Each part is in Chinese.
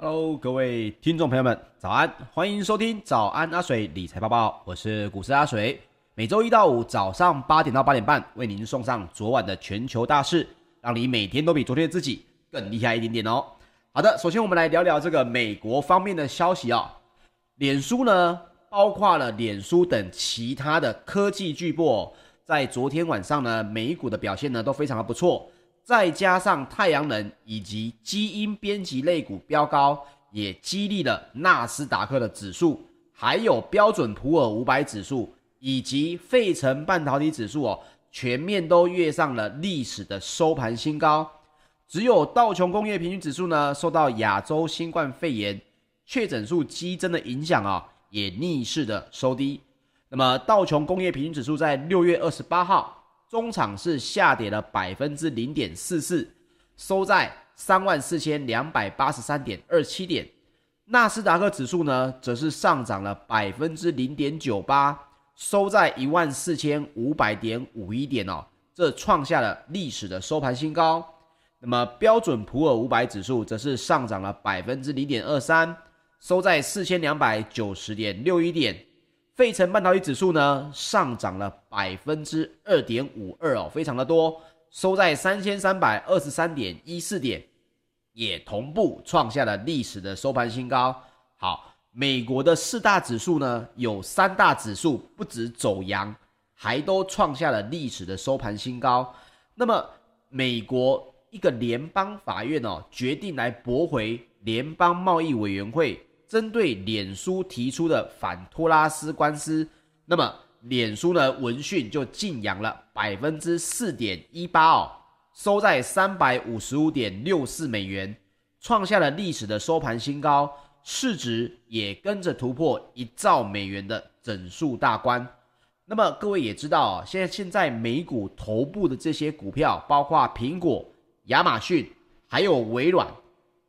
Hello，各位听众朋友们，早安！欢迎收听早安阿水理财报报，我是股市阿水。每周一到五早上八点到八点半，为您送上昨晚的全球大事，让你每天都比昨天的自己更厉害一点点哦。好的，首先我们来聊聊这个美国方面的消息啊、哦。脸书呢，包括了脸书等其他的科技巨擘、在昨天晚上呢，美股的表现呢都非常的不错。再加上太阳能以及基因编辑类股飙高，也激励了纳斯达克的指数，还有标准普尔五百指数以及费城半导体指数哦，全面都跃上了历史的收盘新高。只有道琼工业平均指数呢，受到亚洲新冠肺炎确诊数激增的影响啊，也逆势的收低。那么道琼工业平均指数在六月二十八号。中场是下跌了百分之零点四四，收在三万四千两百八十三点二七点。纳斯达克指数呢，则是上涨了百分之零点九八，收在一万四千五百点五一点哦，这创下了历史的收盘新高。那么标准普尔五百指数则是上涨了百分之零点二三，收在四千两百九十点六一点。费城半导体指数呢，上涨了百分之二点五二哦，非常的多，收在三千三百二十三点一四点，也同步创下了历史的收盘新高。好，美国的四大指数呢，有三大指数不止走阳，还都创下了历史的收盘新高。那么，美国一个联邦法院哦，决定来驳回联邦贸易委员会。针对脸书提出的反托拉斯官司，那么脸书呢，闻讯就净扬了百分之四点一八哦，收在三百五十五点六四美元，创下了历史的收盘新高，市值也跟着突破一兆美元的整数大关。那么各位也知道啊，现在现在美股头部的这些股票，包括苹果、亚马逊，还有微软。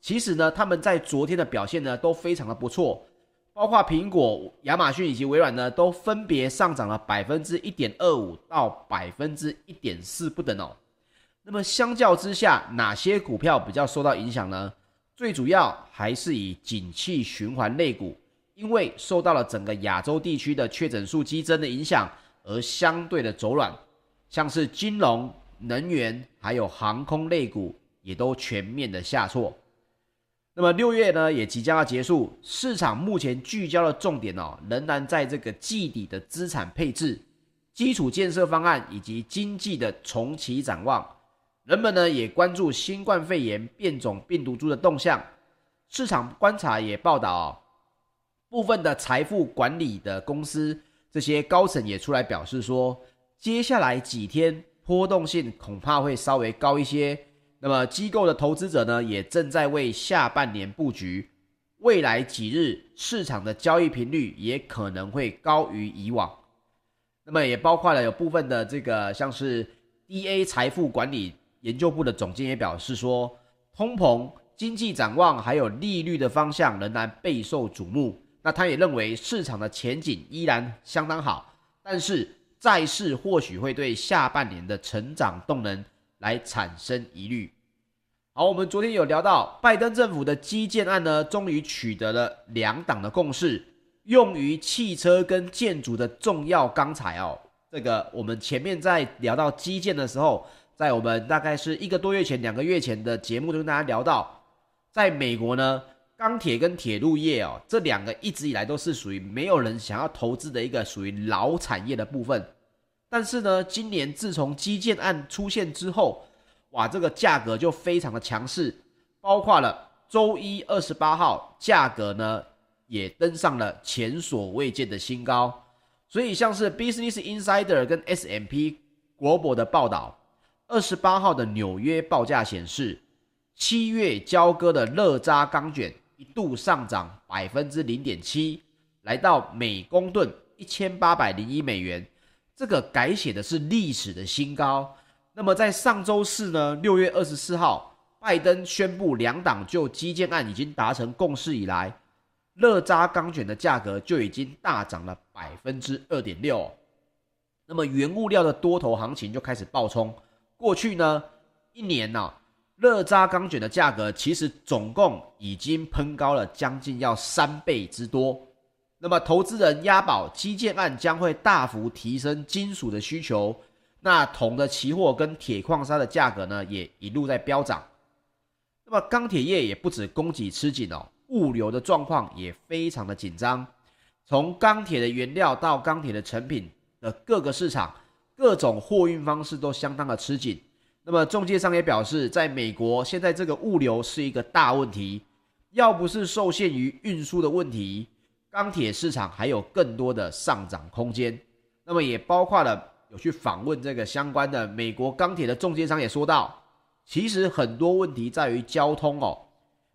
其实呢，他们在昨天的表现呢都非常的不错，包括苹果、亚马逊以及微软呢，都分别上涨了百分之一点二五到百分之一点四不等哦。那么相较之下，哪些股票比较受到影响呢？最主要还是以景气循环类股，因为受到了整个亚洲地区的确诊数激增的影响，而相对的走软，像是金融、能源还有航空类股也都全面的下挫。那么六月呢，也即将要结束，市场目前聚焦的重点哦，仍然在这个季底的资产配置、基础建设方案以及经济的重启展望。人们呢也关注新冠肺炎变种病毒株的动向。市场观察也报道哦，部分的财富管理的公司这些高层也出来表示说，接下来几天波动性恐怕会稍微高一些。那么机构的投资者呢，也正在为下半年布局，未来几日市场的交易频率也可能会高于以往。那么也包括了有部分的这个，像是 DA 财富管理研究部的总监也表示说，通膨、经济展望还有利率的方向仍然备受瞩目。那他也认为市场的前景依然相当好，但是债市或许会对下半年的成长动能。来产生疑虑。好，我们昨天有聊到，拜登政府的基建案呢，终于取得了两党的共识，用于汽车跟建筑的重要钢材哦。这个我们前面在聊到基建的时候，在我们大概是一个多月前、两个月前的节目就跟大家聊到，在美国呢，钢铁跟铁路业哦，这两个一直以来都是属于没有人想要投资的一个属于老产业的部分。但是呢，今年自从基建案出现之后，哇，这个价格就非常的强势，包括了周一二十八号，价格呢也登上了前所未见的新高。所以像是 Business Insider 跟 S M P 国博的报道，二十八号的纽约报价显示，七月交割的热轧钢卷一度上涨百分之零点七，来到每公吨一千八百零一美元。这个改写的是历史的新高。那么在上周四呢，六月二十四号，拜登宣布两党就基建案已经达成共识以来，乐渣钢卷的价格就已经大涨了百分之二点六。那么原物料的多头行情就开始暴冲。过去呢一年呢、啊，热轧钢卷的价格其实总共已经喷高了将近要三倍之多。那么投资人押宝基建案将会大幅提升金属的需求，那铜的期货跟铁矿砂的价格呢也一路在飙涨。那么钢铁业也不止供给吃紧哦，物流的状况也非常的紧张。从钢铁的原料到钢铁的成品的各个市场，各种货运方式都相当的吃紧。那么，中介商也表示，在美国现在这个物流是一个大问题，要不是受限于运输的问题，钢铁市场还有更多的上涨空间。那么，也包括了有去访问这个相关的美国钢铁的中间商也说到，其实很多问题在于交通哦。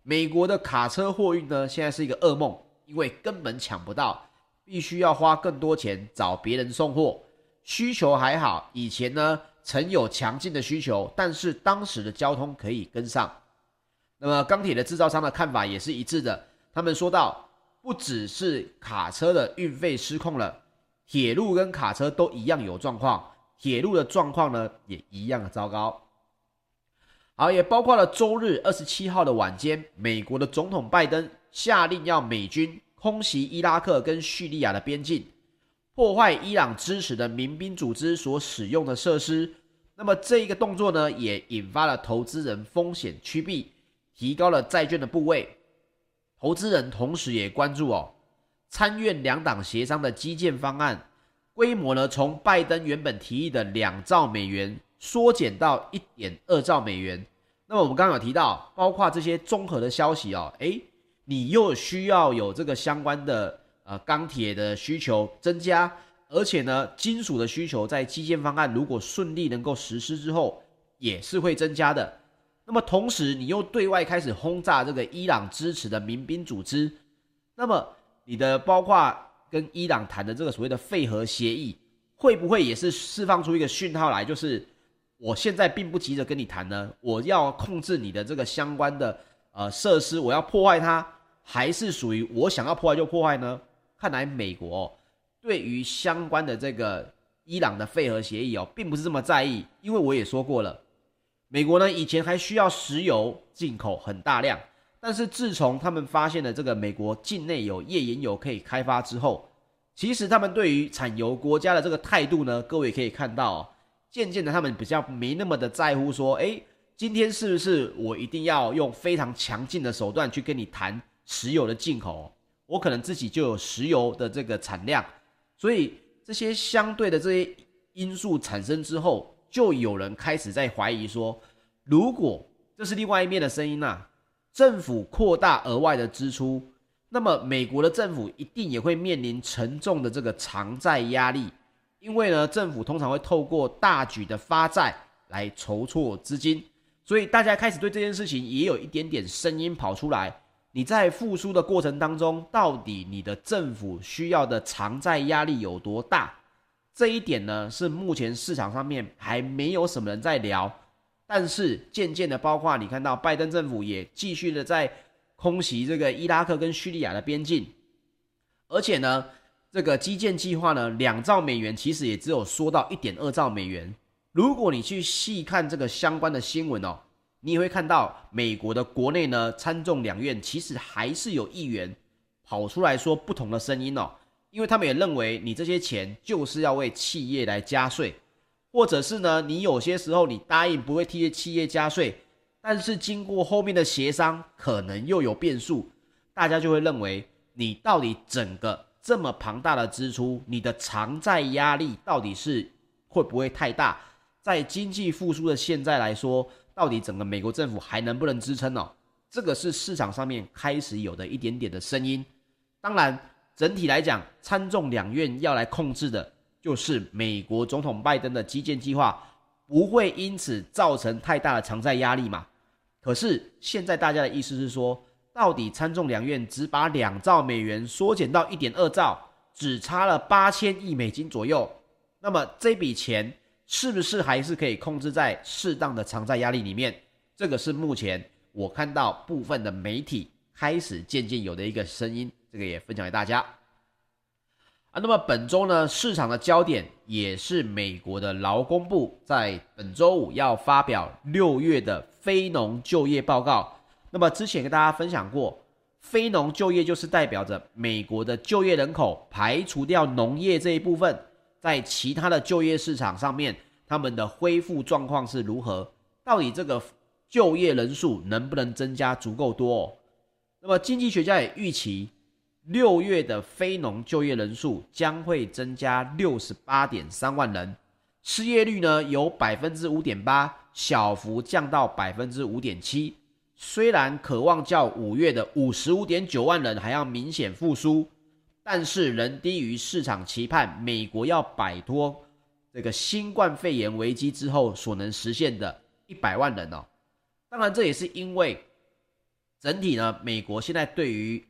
美国的卡车货运呢，现在是一个噩梦，因为根本抢不到，必须要花更多钱找别人送货。需求还好，以前呢，曾有强劲的需求，但是当时的交通可以跟上。那么钢铁的制造商的看法也是一致的，他们说到，不只是卡车的运费失控了，铁路跟卡车都一样有状况，铁路的状况呢也一样的糟糕。好，也包括了周日二十七号的晚间，美国的总统拜登下令要美军空袭伊拉克跟叙利亚的边境。破坏伊朗支持的民兵组织所使用的设施，那么这一个动作呢，也引发了投资人风险趋避，提高了债券的部位。投资人同时也关注哦，参院两党协商的基建方案规模呢，从拜登原本提议的两兆美元缩减到一点二兆美元。那么我们刚刚有提到，包括这些综合的消息哦，诶，你又需要有这个相关的。呃，钢铁的需求增加，而且呢，金属的需求在基建方案如果顺利能够实施之后，也是会增加的。那么同时，你又对外开始轰炸这个伊朗支持的民兵组织，那么你的包括跟伊朗谈的这个所谓的废核协议，会不会也是释放出一个讯号来，就是我现在并不急着跟你谈呢？我要控制你的这个相关的呃设施，我要破坏它，还是属于我想要破坏就破坏呢？看来美国对于相关的这个伊朗的废核协议哦，并不是这么在意，因为我也说过了，美国呢以前还需要石油进口很大量，但是自从他们发现了这个美国境内有页岩油可以开发之后，其实他们对于产油国家的这个态度呢，各位可以看到哦，渐渐的他们比较没那么的在乎说，诶，今天是不是我一定要用非常强劲的手段去跟你谈石油的进口？我可能自己就有石油的这个产量，所以这些相对的这些因素产生之后，就有人开始在怀疑说，如果这是另外一面的声音呐，政府扩大额外的支出，那么美国的政府一定也会面临沉重的这个偿债压力，因为呢，政府通常会透过大举的发债来筹措资金，所以大家开始对这件事情也有一点点声音跑出来。你在复苏的过程当中，到底你的政府需要的偿债压力有多大？这一点呢，是目前市场上面还没有什么人在聊。但是渐渐的，包括你看到拜登政府也继续的在空袭这个伊拉克跟叙利亚的边境，而且呢，这个基建计划呢，两兆美元其实也只有说到一点二兆美元。如果你去细看这个相关的新闻哦。你也会看到，美国的国内呢，参众两院其实还是有议员跑出来说不同的声音哦，因为他们也认为你这些钱就是要为企业来加税，或者是呢，你有些时候你答应不会替企业加税，但是经过后面的协商，可能又有变数，大家就会认为你到底整个这么庞大的支出，你的偿债压力到底是会不会太大？在经济复苏的现在来说。到底整个美国政府还能不能支撑呢？这个是市场上面开始有的一点点的声音。当然，整体来讲，参众两院要来控制的，就是美国总统拜登的基建计划，不会因此造成太大的偿债压力嘛？可是现在大家的意思是说，到底参众两院只把两兆美元缩减到一点二兆，只差了八千亿美金左右，那么这笔钱。是不是还是可以控制在适当的偿债压力里面？这个是目前我看到部分的媒体开始渐渐有的一个声音，这个也分享给大家。啊，那么本周呢，市场的焦点也是美国的劳工部在本周五要发表六月的非农就业报告。那么之前跟大家分享过，非农就业就是代表着美国的就业人口排除掉农业这一部分，在其他的就业市场上面，他们的恢复状况是如何？到底这个就业人数能不能增加足够多哦？那么经济学家也预期。六月的非农就业人数将会增加六十八点三万人，失业率呢由百分之五点八小幅降到百分之五点七。虽然可望较五月的五十五点九万人还要明显复苏，但是仍低于市场期盼。美国要摆脱这个新冠肺炎危机之后所能实现的一百万人哦。当然，这也是因为整体呢，美国现在对于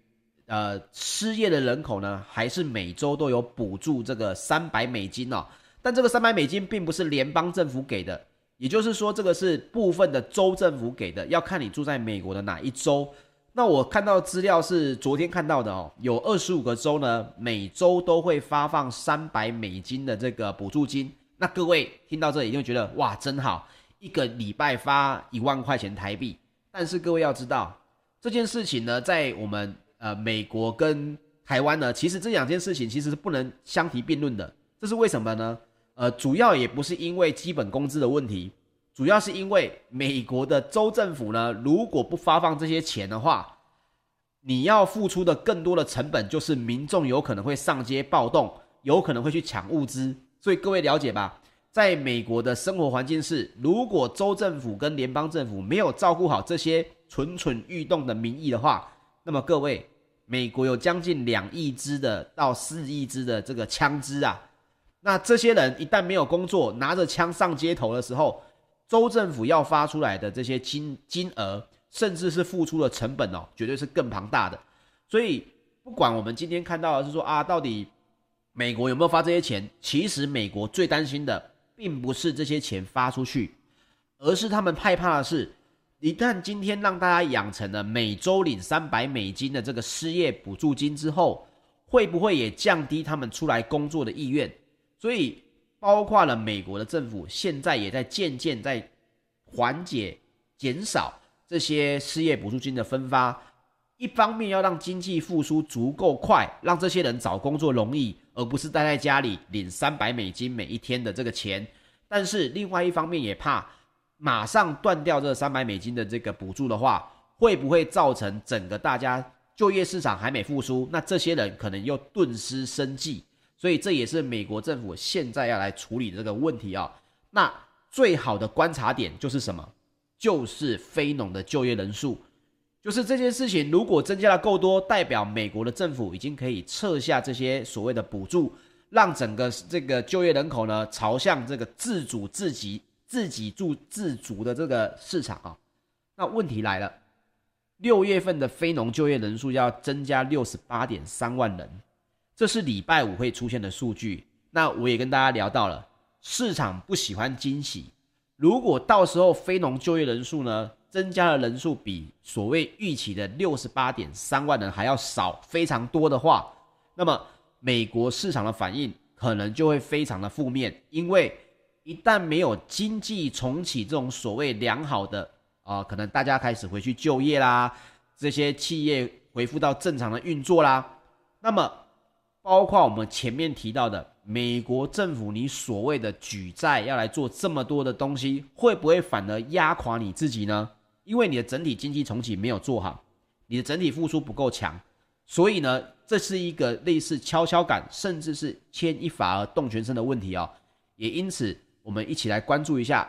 呃，失业的人口呢，还是每周都有补助这个三百美金哦。但这个三百美金并不是联邦政府给的，也就是说，这个是部分的州政府给的，要看你住在美国的哪一州。那我看到资料是昨天看到的哦，有二十五个州呢，每周都会发放三百美金的这个补助金。那各位听到这里就会觉得哇，真好，一个礼拜发一万块钱台币。但是各位要知道，这件事情呢，在我们呃，美国跟台湾呢，其实这两件事情其实是不能相提并论的。这是为什么呢？呃，主要也不是因为基本工资的问题，主要是因为美国的州政府呢，如果不发放这些钱的话，你要付出的更多的成本就是民众有可能会上街暴动，有可能会去抢物资。所以各位了解吧，在美国的生活环境是，如果州政府跟联邦政府没有照顾好这些蠢蠢欲动的民意的话，那么各位。美国有将近两亿支的到四亿支的这个枪支啊，那这些人一旦没有工作，拿着枪上街头的时候，州政府要发出来的这些金金额，甚至是付出的成本哦，绝对是更庞大的。所以，不管我们今天看到的是说啊，到底美国有没有发这些钱？其实美国最担心的，并不是这些钱发出去，而是他们害怕的是。一旦今天让大家养成了每周领三百美金的这个失业补助金之后，会不会也降低他们出来工作的意愿？所以，包括了美国的政府现在也在渐渐在缓解、减少这些失业补助金的分发。一方面要让经济复苏足够快，让这些人找工作容易，而不是待在家里领三百美金每一天的这个钱。但是另外一方面也怕。马上断掉这三百美金的这个补助的话，会不会造成整个大家就业市场还没复苏？那这些人可能又顿失生计，所以这也是美国政府现在要来处理的这个问题啊。那最好的观察点就是什么？就是非农的就业人数，就是这件事情如果增加的够多，代表美国的政府已经可以撤下这些所谓的补助，让整个这个就业人口呢朝向这个自主自给。自给自足的这个市场啊，那问题来了，六月份的非农就业人数要增加六十八点三万人，这是礼拜五会出现的数据。那我也跟大家聊到了，市场不喜欢惊喜，如果到时候非农就业人数呢增加的人数比所谓预期的六十八点三万人还要少非常多的话，那么美国市场的反应可能就会非常的负面，因为。一旦没有经济重启这种所谓良好的啊、可能大家开始回去就业啦，这些企业恢复到正常的运作啦，那么包括我们前面提到的美国政府，你所谓的举债要来做这么多的东西，会不会反而压垮你自己呢？因为你的整体经济重启没有做好，你的整体复苏不够强，所以呢，这是一个类似跷跷板，甚至是牵一发而动全身的问题啊、哦，也因此。我们一起来关注一下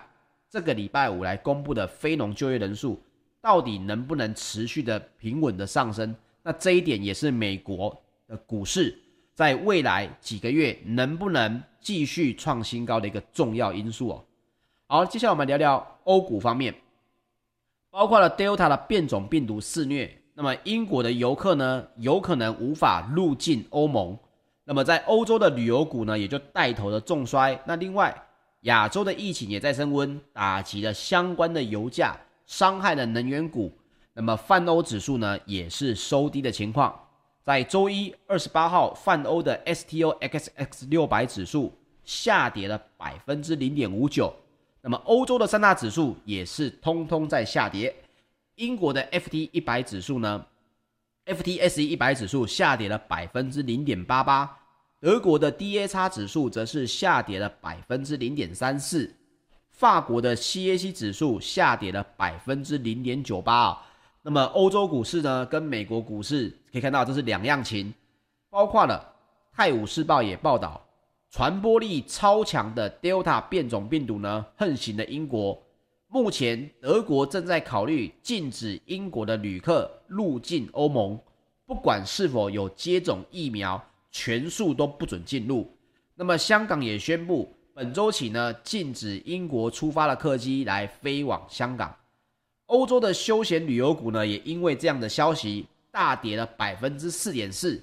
这个礼拜五来公布的非农就业人数，到底能不能持续的平稳的上升？那这一点也是美国的股市在未来几个月能不能继续创新高的一个重要因素哦。好，接下来我们聊聊欧股方面，包括了 Delta 的变种病毒肆虐，那么英国的游客呢，有可能无法入境欧盟，那么在欧洲的旅游股呢，也就带头的重摔。那另外，亚洲的疫情也在升温，打击了相关的油价，伤害了能源股。那么泛欧指数呢，也是收低的情况。在周一二十八号，泛欧的 STOXX 六百指数下跌了百分之零点五九。那么欧洲的三大指数也是通通在下跌。英国的 FT 一百指数呢，FTSE 一百指数下跌了百分之零点八八。德国的 DAX 指数则是下跌了百分之零点三四。法国的 CAC 指数下跌了百分之零点九八。那么欧洲股市呢，跟美国股市可以看到这是两样情，包括了《泰晤士报》也报道，传播力超强的 Delta 变种病毒呢横行的英国，目前德国正在考虑禁止英国的旅客入境欧盟，不管是否有接种疫苗，全数都不准进入。那么香港也宣布，本周起呢禁止英国出发的客机来飞往香港。欧洲的休闲旅游股呢，也因为这样的消息大跌了百分之四点四，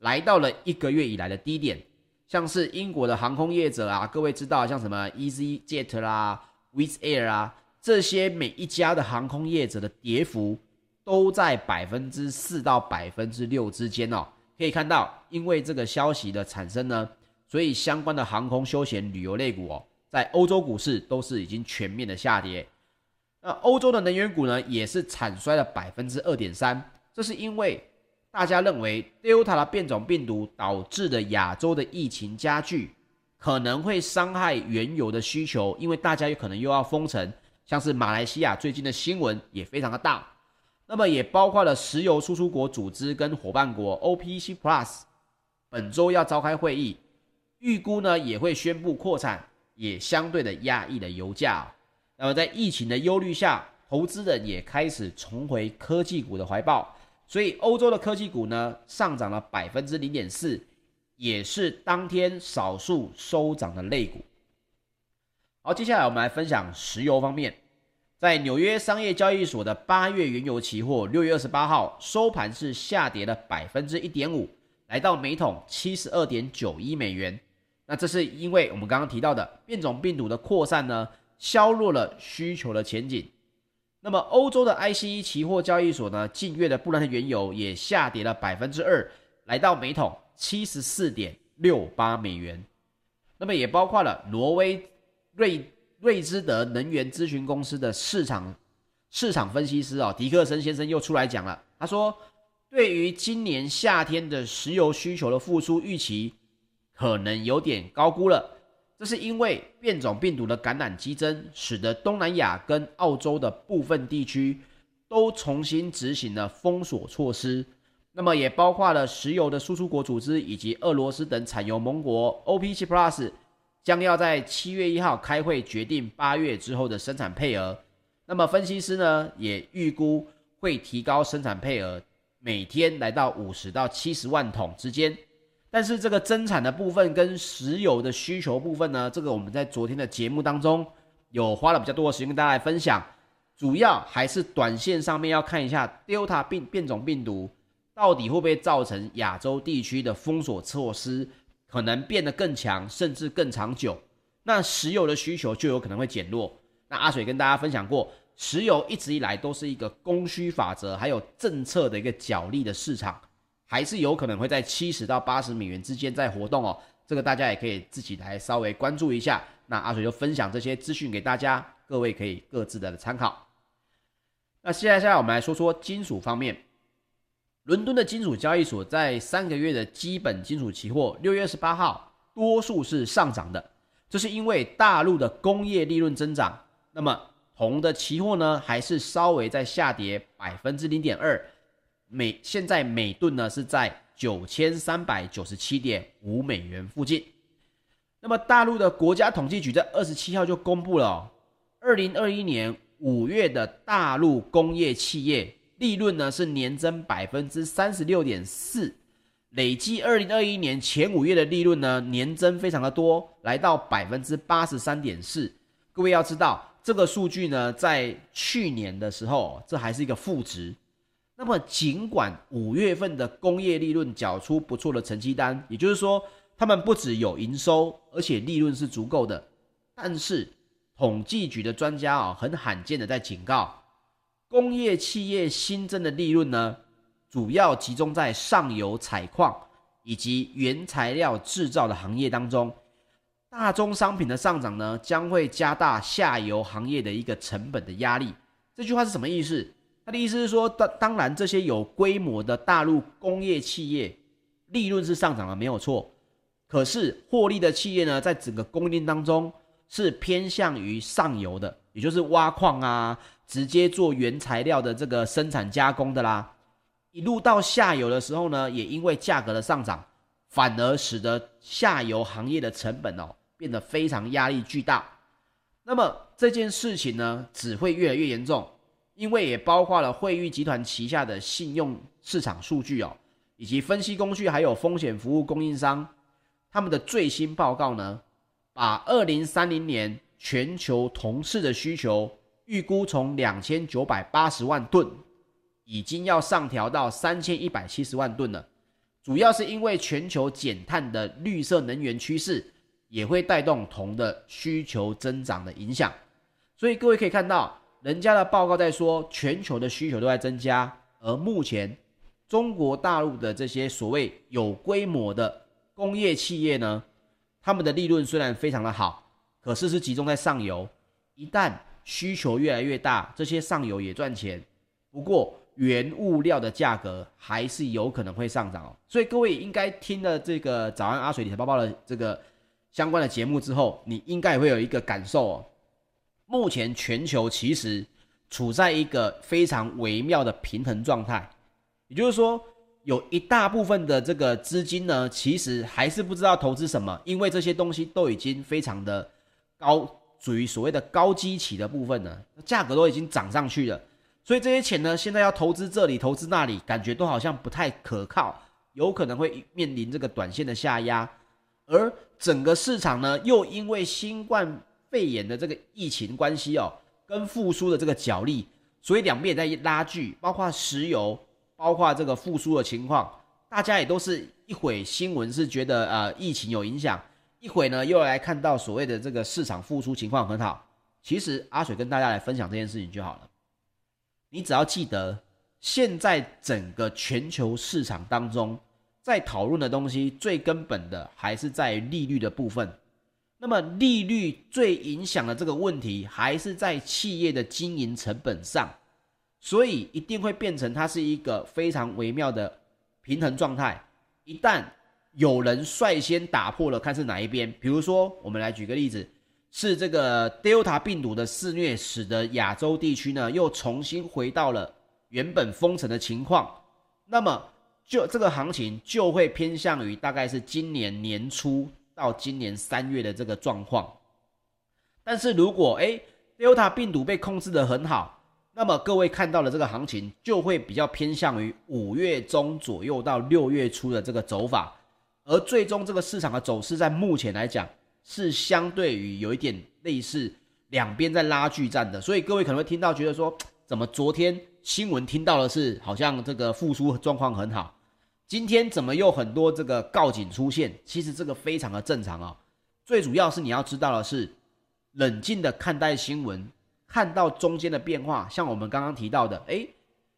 来到了一个月以来的低点。像是英国的航空业者啊，各位知道像什么 EasyJet 啦、Wizz Air 啊，这些每一家的航空业者的跌幅都在百分之四到百分之六之间哦。可以看到，因为这个消息的产生呢，所以相关的航空休闲旅游类股哦，在欧洲股市都是已经全面的下跌。那欧洲的能源股呢，也是惨衰了百分之二点三，这是因为大家认为 Delta 的变种病毒导致的亚洲的疫情加剧，可能会伤害原油的需求，因为大家有可能又要封城，像是马来西亚最近的新闻也非常的大，那么也包括了石油输出国组织跟伙伴国 OPEC Plus，本周要召开会议，预估呢也会宣布扩产，也相对的压抑了油价。那么在疫情的忧虑下，投资人也开始重回科技股的怀抱，所以欧洲的科技股呢上涨了百分之零点四，也是当天少数收涨的类股。好，接下来我们来分享石油方面，在纽约商业交易所的八月原油期货六月二十八号收盘是下跌了百分之一点五，来到每桶七十二点九一美元。那这是因为我们刚刚提到的变种病毒的扩散呢，削弱了需求的前景。那么，欧洲的 ICE 期货交易所呢，近月的布兰特原油也下跌了百分之二，来到每桶七十四点六八美元。那么，也包括了挪威瑞瑞兹德能源咨询公司的市场市场分析师啊、哦，迪克森先生又出来讲了，他说，对于今年夏天的石油需求的复苏预期，可能有点高估了。这是因为变种病毒的感染激增，使得东南亚跟澳洲的部分地区都重新执行了封锁措施。那么也包括了石油的输出国组织以及俄罗斯等产油盟国 OPEC Plus 将要在七月一号开会决定八月之后的生产配额。那么分析师呢也预估会提高生产配额，每天来到五十到七十万桶之间。但是这个增产的部分跟石油的需求部分呢，这个我们在昨天的节目当中有花了比较多的时间跟大家来分享，主要还是短线上面要看一下 Delta 病变种病毒到底会不会造成亚洲地区的封锁措施可能变得更强，甚至更长久，那石油的需求就有可能会减弱。那阿水跟大家分享过，石油一直以来都是一个供需法则还有政策的一个角力的市场。还是有可能会在七十到八十美元之间在活动哦，这个大家也可以自己来稍微关注一下。那阿水就分享这些资讯给大家，各位可以各自的参考。那接下来我们来说说金属方面，伦敦的金属交易所在三个月的基本金属期货六月二十八号多数是上涨的，这是因为大陆的工业利润增长。那么铜的期货呢，还是稍微在下跌百分之零点二。每现在每吨呢是在九千三百九十七点五美元附近。那么大陆的国家统计局在二十七号就公布了，二零二一年五月的大陆工业企业利润呢是年增百分之三十六点四，累计二零二一年前五月的利润呢年增非常的多，来到百分之八十三点四。各位要知道这个数据呢，在去年的时候这还是一个负值。那么，尽管五月份的工业利润缴出不错的成绩单，也就是说，他们不只有营收，而且利润是足够的。但是，统计局的专家啊，很罕见的在警告，工业企业新增的利润呢，主要集中在上游采矿以及原材料制造的行业当中。大宗商品的上涨呢，将会加大下游行业的一个成本的压力。这句话是什么意思？他的意思是说，当当然这些有规模的大陆工业企业利润是上涨了，没有错。可是获利的企业呢，在整个供应链当中是偏向于上游的，也就是挖矿啊，直接做原材料的这个生产加工的啦。一路到下游的时候呢，也因为价格的上涨，反而使得下游行业的成本哦。变得非常压力巨大，那么这件事情呢，只会越来越严重，因为也包括了惠誉集团旗下的信用市场数据哦，以及分析工具，还有风险服务供应商他们的最新报告呢，把二零三零年全球铜市的需求预估从两千九百八十万吨，已经要上调到三千一百七十万吨了，主要是因为全球减碳的绿色能源趋势。也会带动铜的需求增长的影响，所以各位可以看到，人家的报告在说全球的需求都在增加，而目前中国大陆的这些所谓有规模的工业企业呢，他们的利润虽然非常的好，可是是集中在上游，一旦需求越来越大，这些上游也赚钱，不过原物料的价格还是有可能会上涨哦，所以各位应该听了这个早安阿水理财报报的这个。相关的节目之后，你应该也会有一个感受哦。目前全球其实处在一个非常微妙的平衡状态，也就是说，有一大部分的这个资金呢，其实还是不知道投资什么，因为这些东西都已经非常的高，属于所谓的高基期的部分呢，价格都已经涨上去了，所以这些钱呢，现在要投资这里，投资那里，感觉都好像不太可靠，有可能会面临这个短线的下压。而整个市场呢，又因为新冠肺炎的这个疫情关系哦，跟复苏的这个角力，所以两边也在拉锯，包括石油，包括这个复苏的情况，大家也都是一会新闻是觉得呃疫情有影响，一会呢又来看到所谓的这个市场复苏情况很好。其实阿水跟大家来分享这件事情就好了，你只要记得，现在整个全球市场当中。在讨论的东西最根本的还是在利率的部分。那么利率最影响的这个问题还是在企业的经营成本上，所以一定会变成它是一个非常微妙的平衡状态。一旦有人率先打破了，看是哪一边。比如说，我们来举个例子，是这个 Delta 病毒的肆虐，使得亚洲地区呢又重新回到了原本封城的情况。那么就这个行情就会偏向于大概是今年年初到今年三月的这个状况，但是如果诶 Delta 病毒被控制得很好，那么各位看到的这个行情就会比较偏向于五月中左右到六月初的这个走法，而最终这个市场的走势在目前来讲是相对于有一点类似两边在拉锯战的，所以各位可能会听到觉得说，怎么昨天新闻听到的是好像这个复苏状况很好。今天怎么又很多这个告警出现？其实这个非常的正常啊。最主要是你要知道的是，冷静的看待新闻，看到中间的变化。像我们刚刚提到的，诶，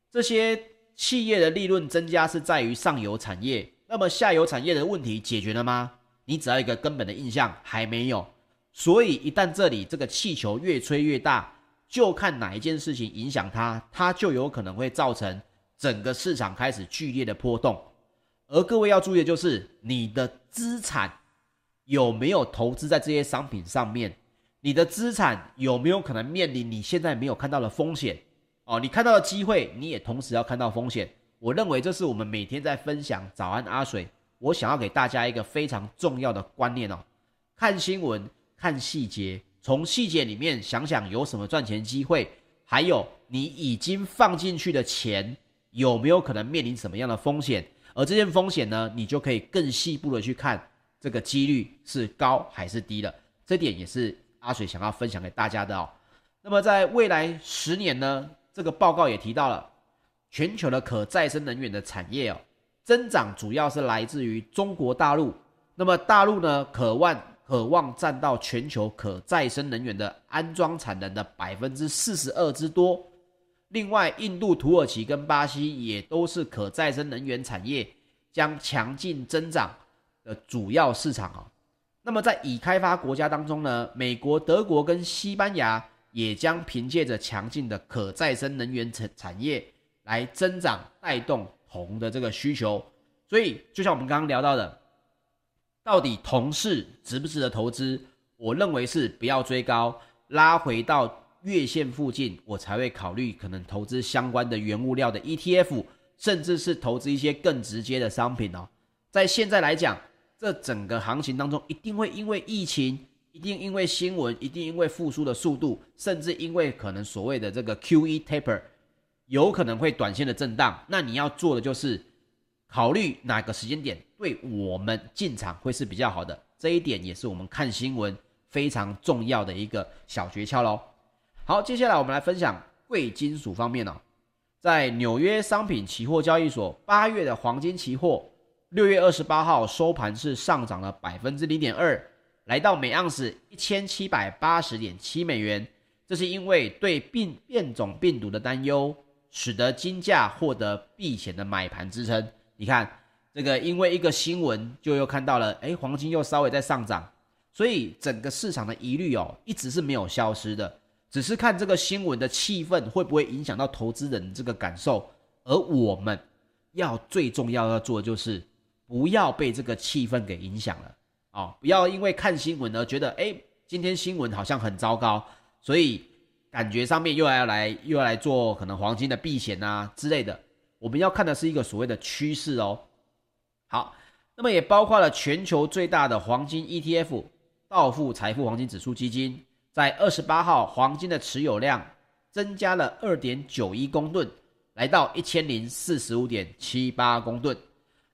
这些企业的利润增加是在于上游产业，那么下游产业的问题解决了吗？你只要一个根本的印象还没有。所以一旦这里这个气球越吹越大，就看哪一件事情影响它，它就有可能会造成整个市场开始剧烈的波动。而各位要注意的就是，你的资产有没有投资在这些商品上面？你的资产有没有可能面临你现在没有看到的风险？哦，你看到的机会，你也同时要看到风险。我认为这是我们每天在分享早安阿水，我想要给大家一个非常重要的观念哦。看新闻，看细节，从细节里面想想有什么赚钱机会，还有你已经放进去的钱有没有可能面临什么样的风险？而这件风险呢，你就可以更细部的去看这个几率是高还是低的。这点也是阿水想要分享给大家的哦。那么在未来十年呢，这个报告也提到了全球的可再生能源的产业哦，增长主要是来自于中国大陆。那么大陆呢，渴望渴望占到全球可再生能源的安装产能的百分之四十二之多。另外，印度、土耳其跟巴西也都是可再生能源产业将强劲增长的主要市场啊。那么，在已开发国家当中呢，美国、德国跟西班牙也将凭借着强劲的可再生能源产产业来增长，带动铜的这个需求。所以，就像我们刚刚聊到的，到底铜市值不值得投资？我认为是不要追高，拉回到月线附近，我才会考虑可能投资相关的原物料的 ETF，甚至是投资一些更直接的商品哦。在现在来讲，这整个行情当中，一定会因为疫情，一定因为新闻，一定因为复苏的速度，甚至因为可能所谓的这个 QE taper，有可能会短线的震荡。那你要做的就是考虑哪个时间点对我们进场会是比较好的。这一点也是我们看新闻非常重要的一个小诀窍喽。好，接下来我们来分享贵金属方面哦，在纽约商品期货交易所八月的黄金期货，六月二十八号收盘是上涨了百分之零点二，来到每盎司一千七百八十点七美元。这是因为对病变种病毒的担忧，使得金价获得避险的买盘支撑。你看，这个因为一个新闻，就又看到了，哎，黄金又稍微在上涨，所以整个市场的疑虑哦，一直是没有消失的。只是看这个新闻的气氛会不会影响到投资人这个感受，而我们要最重要要做就是不要被这个气氛给影响了啊、哦！不要因为看新闻而觉得，哎，今天新闻好像很糟糕，所以感觉上面又要来又要来做可能黄金的避险啊之类的。我们要看的是一个所谓的趋势哦。好，那么也包括了全球最大的黄金 ETF 道富财富黄金指数基金。在二十八号，黄金的持有量增加了二点九一公吨，来到一千零四十五点七八公吨。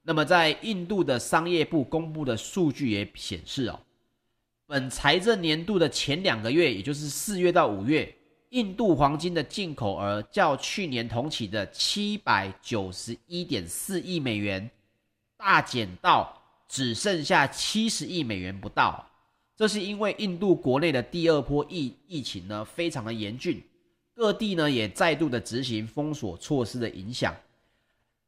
那么，在印度的商业部公布的数据也显示哦，本财政年度的前两个月，也就是四月到五月，印度黄金的进口额较去年同期的七百九十一点四亿美元大减到只剩下七十亿美元不到。这是因为印度国内的第二波疫疫情呢，非常的严峻，各地呢也再度的执行封锁措施的影响，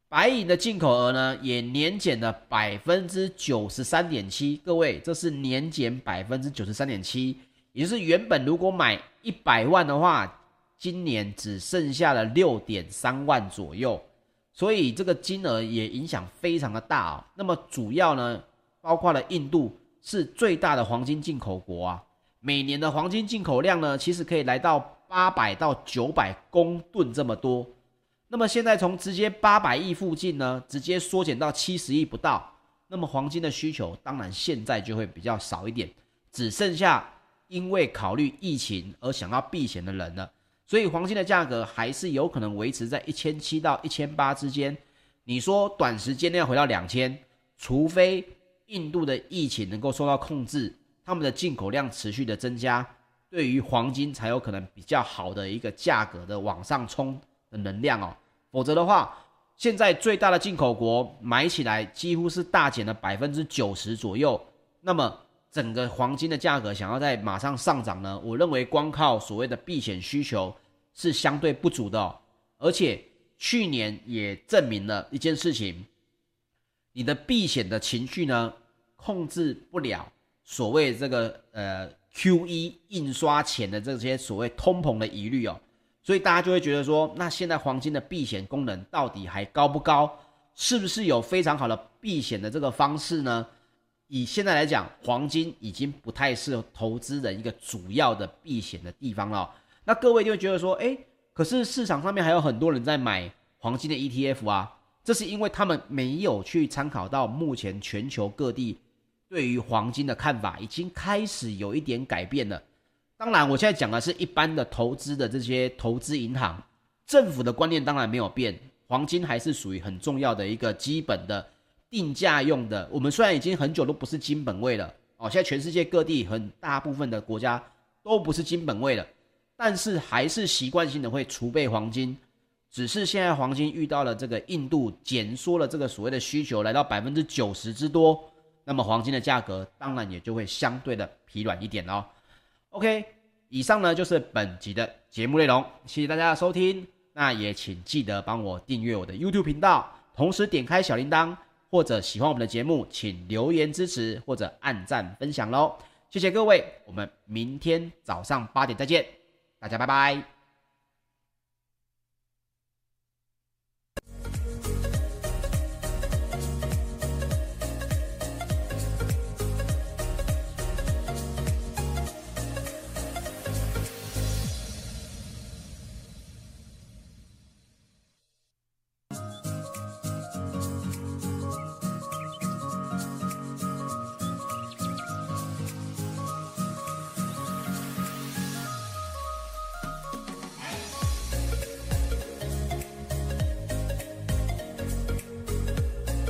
白银的进口额呢也年减了百分之九十三点七，各位，这是年减百分之九十三点七，也是原本如果买一百万的话，今年只剩下了六点三万左右，所以这个金额也影响非常的大啊、那么主要呢，包括了印度。是最大的黄金进口国啊，每年的黄金进口量呢，其实可以来到八百到九百公吨这么多。那么现在从直接八百亿附近呢，直接缩减到七十亿不到，那么黄金的需求当然现在就会比较少一点，只剩下因为考虑疫情而想要避险的人了。所以黄金的价格还是有可能维持在一千七到一千八之间。你说短时间内要回到两千，除非。印度的疫情能够受到控制，他们的进口量持续的增加，对于黄金才有可能比较好的一个价格的往上冲的能量哦。否则的话，现在最大的进口国买起来几乎是大减了百分之九十左右，那么整个黄金的价格想要再马上上涨呢？我认为光靠所谓的避险需求是相对不足的哦，而且去年也证明了一件事情。你的避险的情绪呢，控制不了所谓这个呃 QE 印刷钱的这些所谓通膨的疑虑哦，所以大家就会觉得说，那现在黄金的避险功能到底还高不高？是不是有非常好的避险的这个方式呢？以现在来讲，黄金已经不太是投资的一个主要的避险的地方了。那各位就会觉得说，诶，可是市场上面还有很多人在买黄金的 ETF 啊。这是因为他们没有去参考到目前全球各地对于黄金的看法，已经开始有一点改变了。当然，我现在讲的是一般的投资的这些投资银行，政府的观念当然没有变，黄金还是属于很重要的一个基本的定价用的。我们虽然已经很久都不是金本位了哦，现在全世界各地很大部分的国家都不是金本位了，但是还是习惯性的会储备黄金。只是现在黄金遇到了这个印度减缩了这个所谓的需求，来到百分之九十之多，那么黄金的价格当然也就会相对的疲软一点哦。OK，以上呢就是本集的节目内容，谢谢大家的收听。那也请记得帮我订阅我的 YouTube 频道，同时点开小铃铛，或者喜欢我们的节目，请留言支持或者按赞分享喽。谢谢各位，我们明天早上八点再见，大家拜拜。